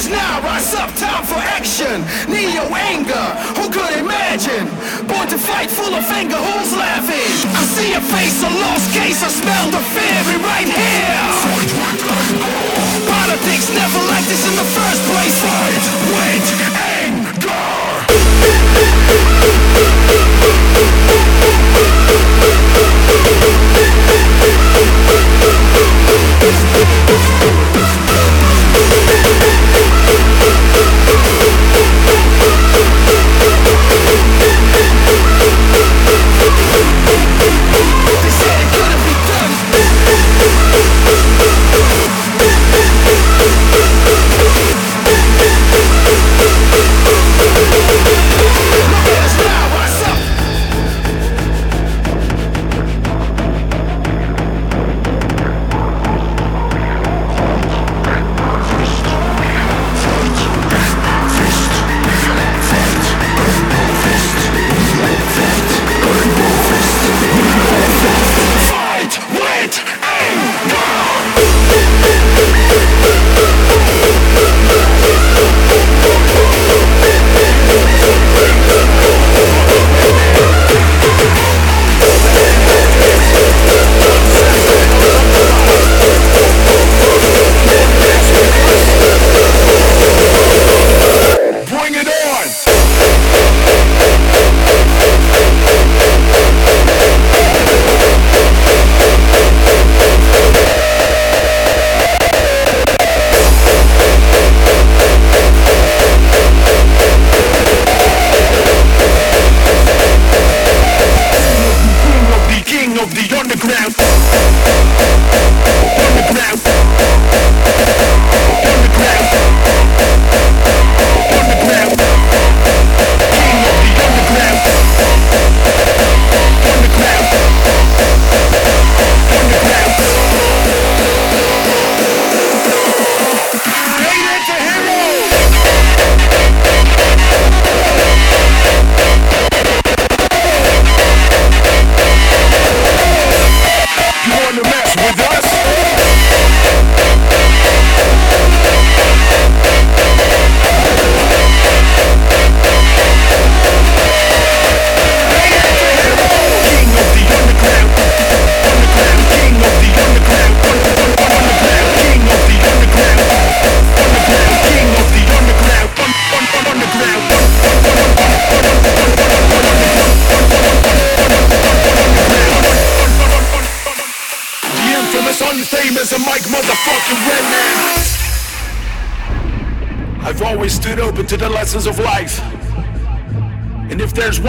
is now, rise up, time for action. Need your anger, who could imagine? Born to fight, full of anger, who's laughing? I see a face, a lost case, I smell the fury right here. Politics never like this in the first place. Fight with anger.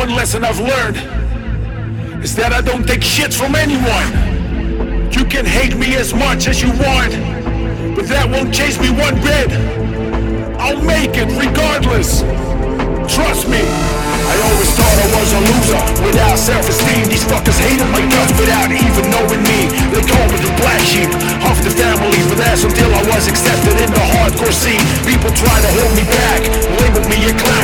One lesson I've learned, is that I don't take shit from anyone. You can hate me as much as you want, but that won't change me one bit. I'll make it regardless. Trust me. I always thought I was a loser without self-esteem. These fuckers hated my guts without even knowing me. They call me the black sheep of the family, but that's until I was accepted in the hardcore scene. People try to hold me back, label me a clown,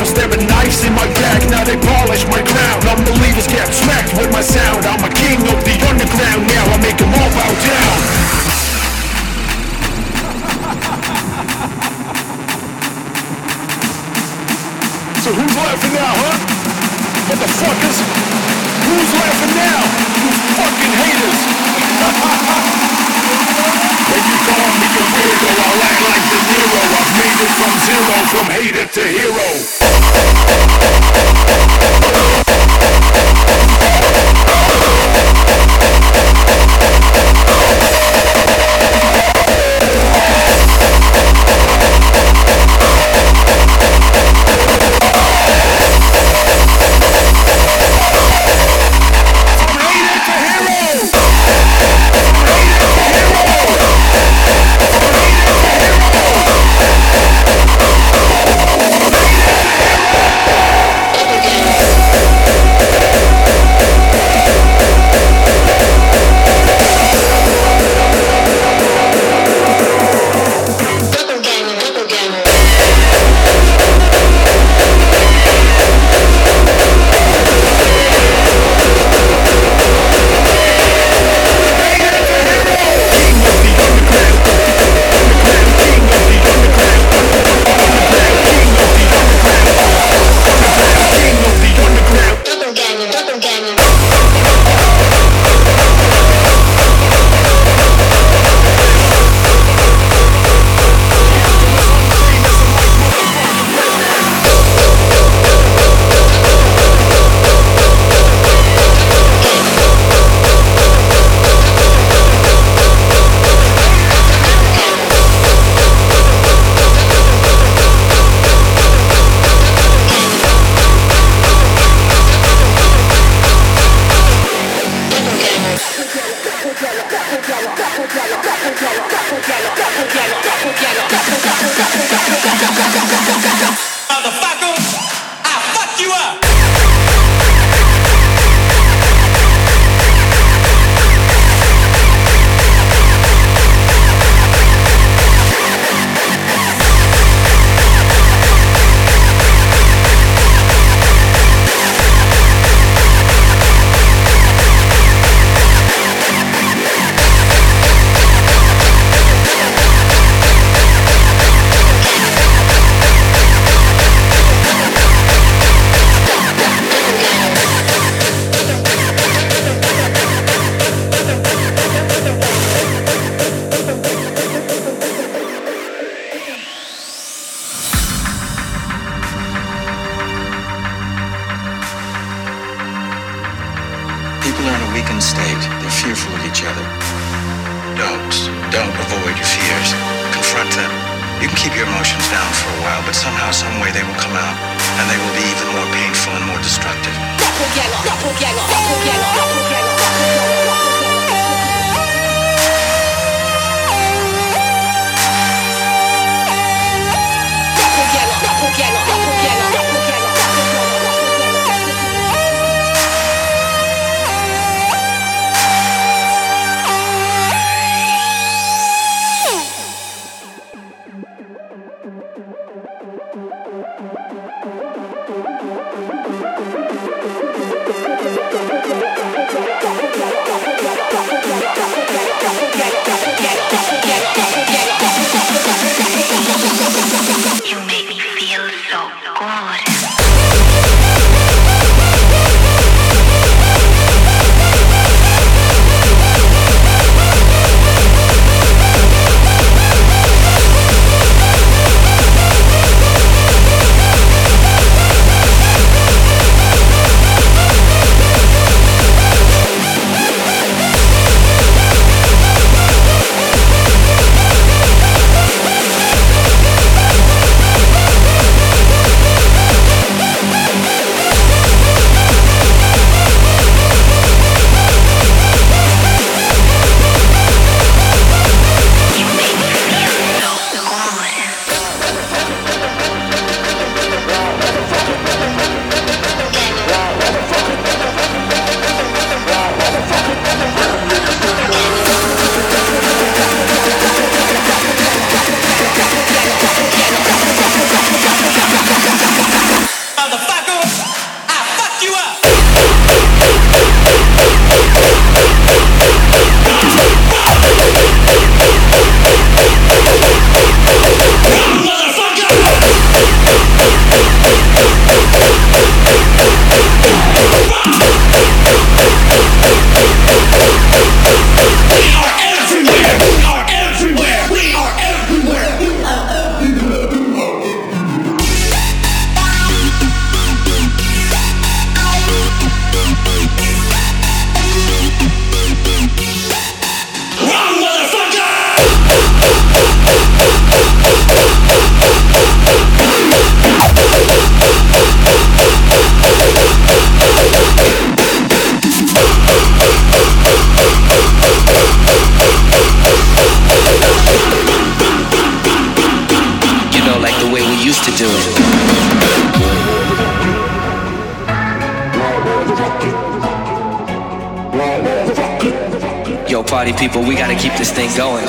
party people, we gotta keep this thing going.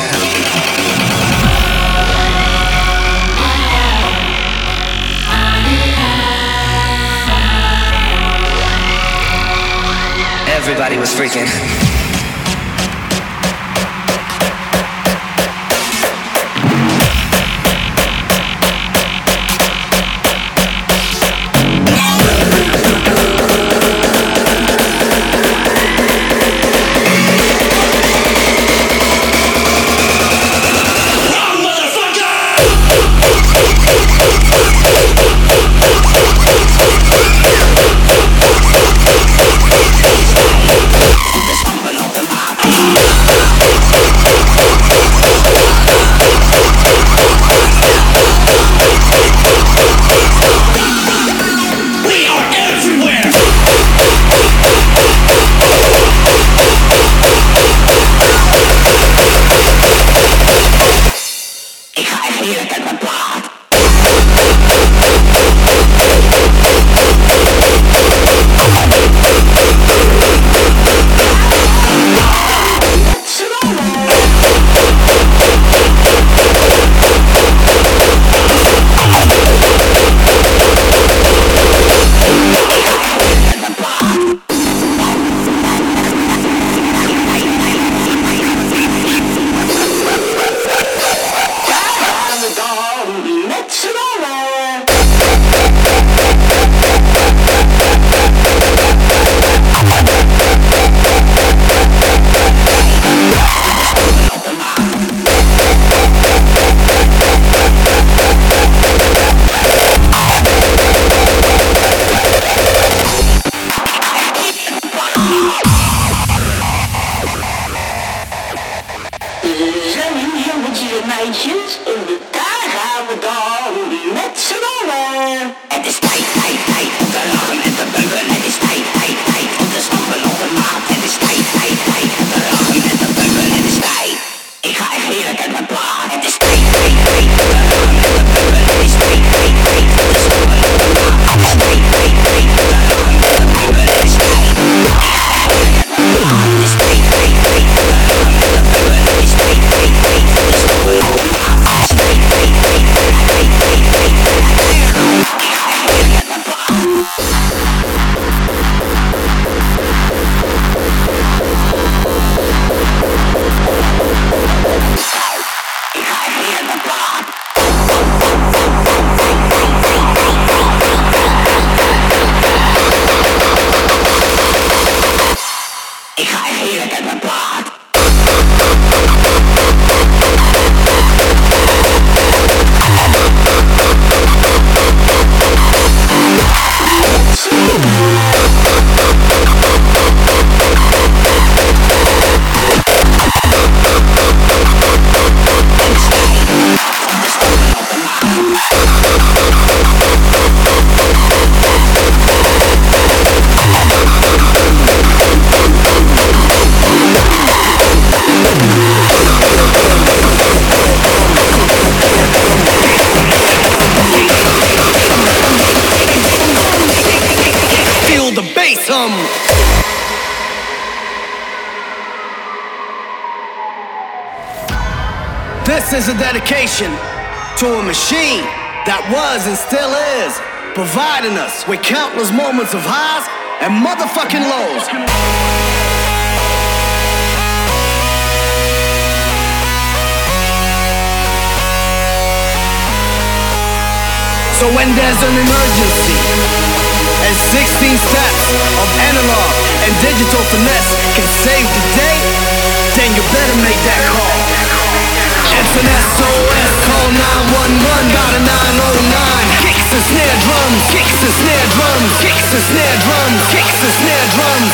Everybody was freaking. This is a dedication to a machine that was and still is providing us with countless moments of highs and motherfucking lows. So when there's an emergency and 16 steps of analog and digital finesse can save the day, then you better make that call. It's an SOS, call 911, not a 909 Kicks and snare drums, kicks and snare drums, kicks and snare drums, kicks and snare It's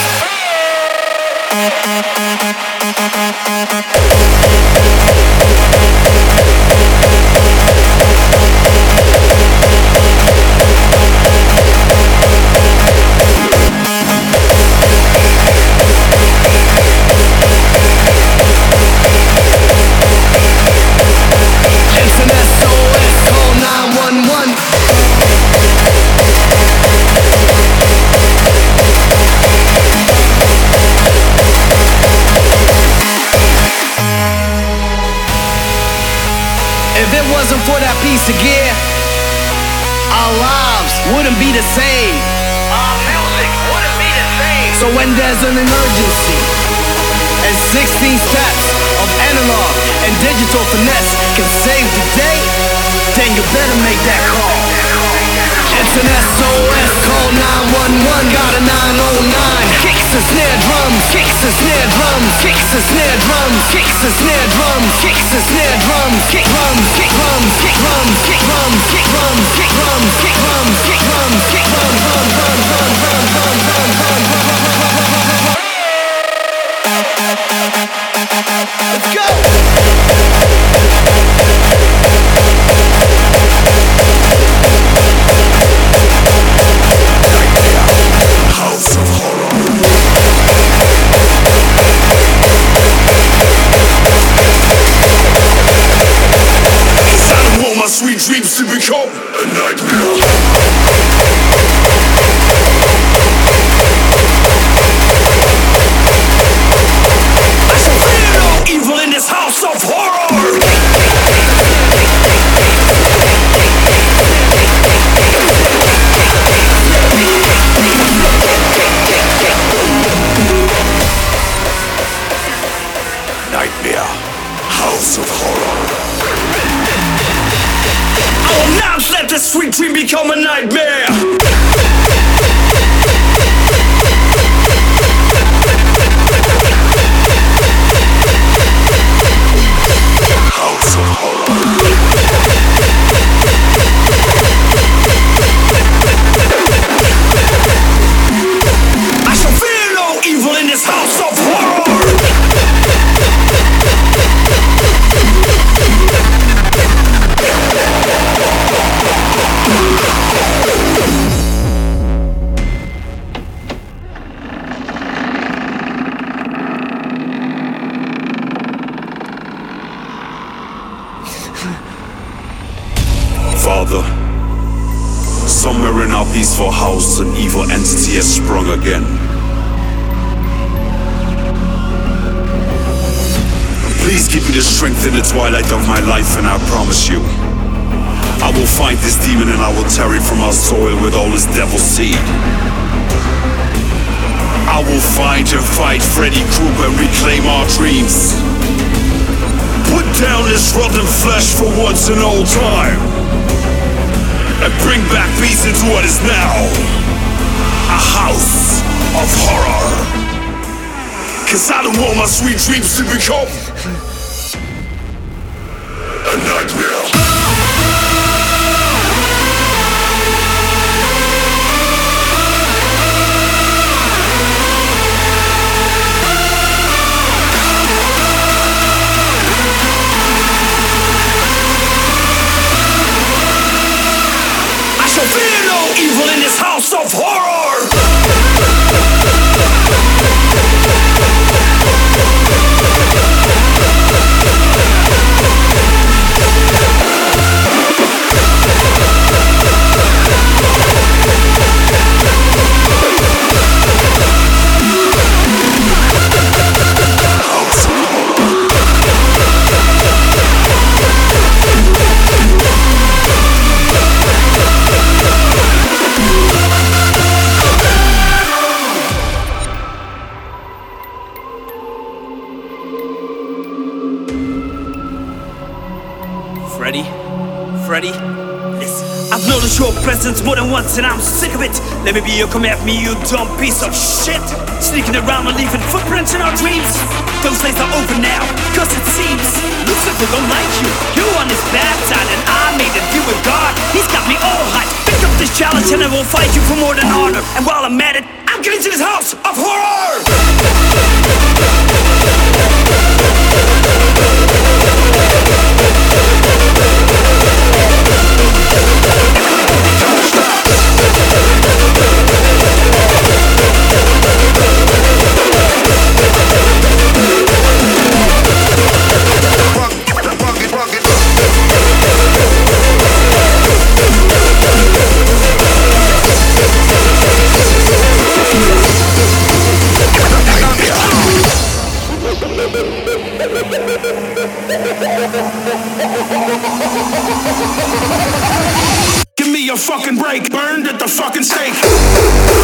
an for that piece of gear, our lives wouldn't be the same. Our music wouldn't be the same. So when there's an emergency and 16 steps of analog and digital finesse can save the day, then you better make that call. It's an SOS call 911, got a 909. Kicks and snare drums, kicks and snare drums, kicks and snare drums, kicks and snare drums, kicks and snare drums, kick drums, kick drums, kick drums, kick drums, kick drums, kick drums, kick drums, kick drums, kick drum, drum, let this sweet dream become a nightmare. Demon and I will tear it from our soil with all his devil seed. I will find and fight Freddy Krueger and reclaim our dreams. Put down this rotten flesh for once and all time. And bring back peace into what is now a house of horror. Cause I don't want my sweet dreams to become a nightmare. Of horror. And I'm sick of it. Let me be your come at me, you dumb piece of shit. Sneaking around and leaving footprints in our dreams. Those days are over now, cause it seems Lucifer don't like you. You're on his bad side and I made a deal with God. He's got me all hyped. Pick up this challenge and I will fight you for more than honor. And while I'm at it, I'm getting to this house of horror! Fucking stake.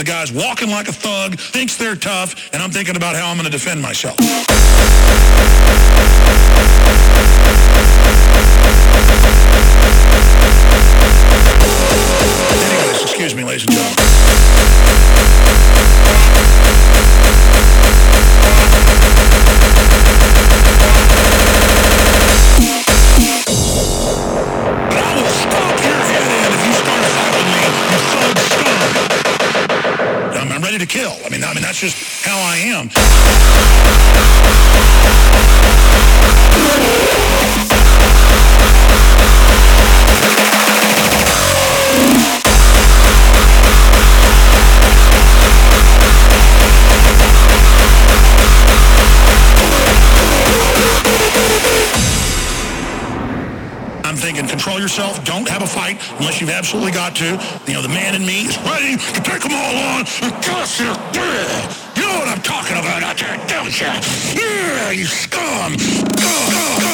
The guy's walking like a thug, thinks they're tough, and I'm thinking about how I'm going to defend myself. Just how I am. Yourself. Don't have a fight unless you've absolutely got to. You know, the man in me is ready to take them all on and cuss you. Know what I'm talking about out there, don't you? Yeah, you scum. Cuss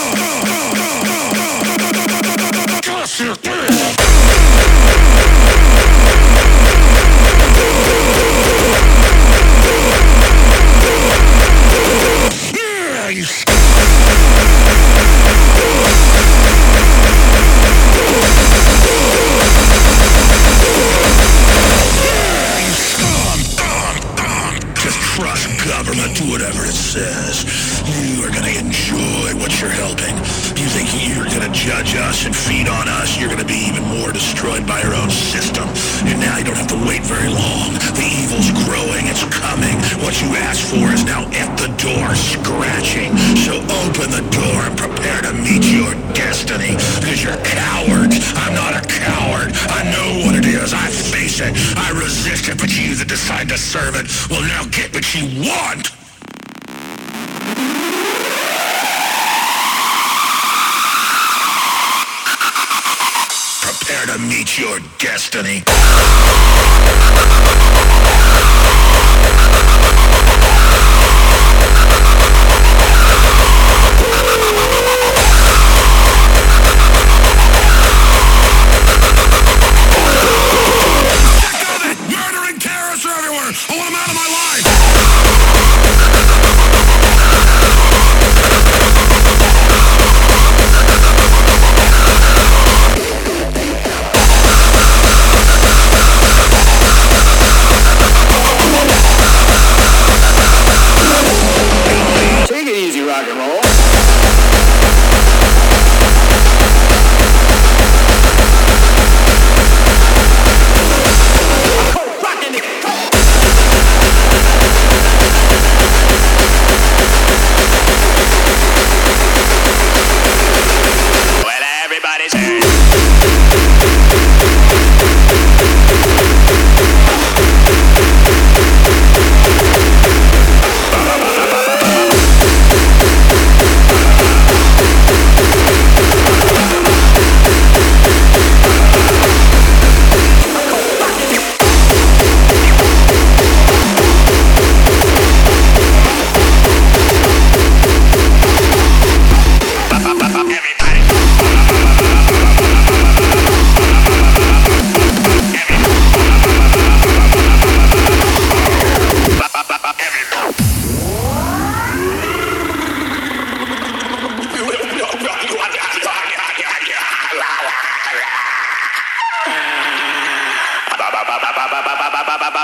meet your destiny. There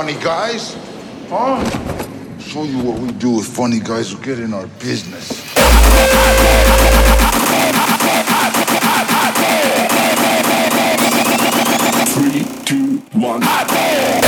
funny guys. Huh? Show you what we do with funny guys who get in our business. Three, two, one.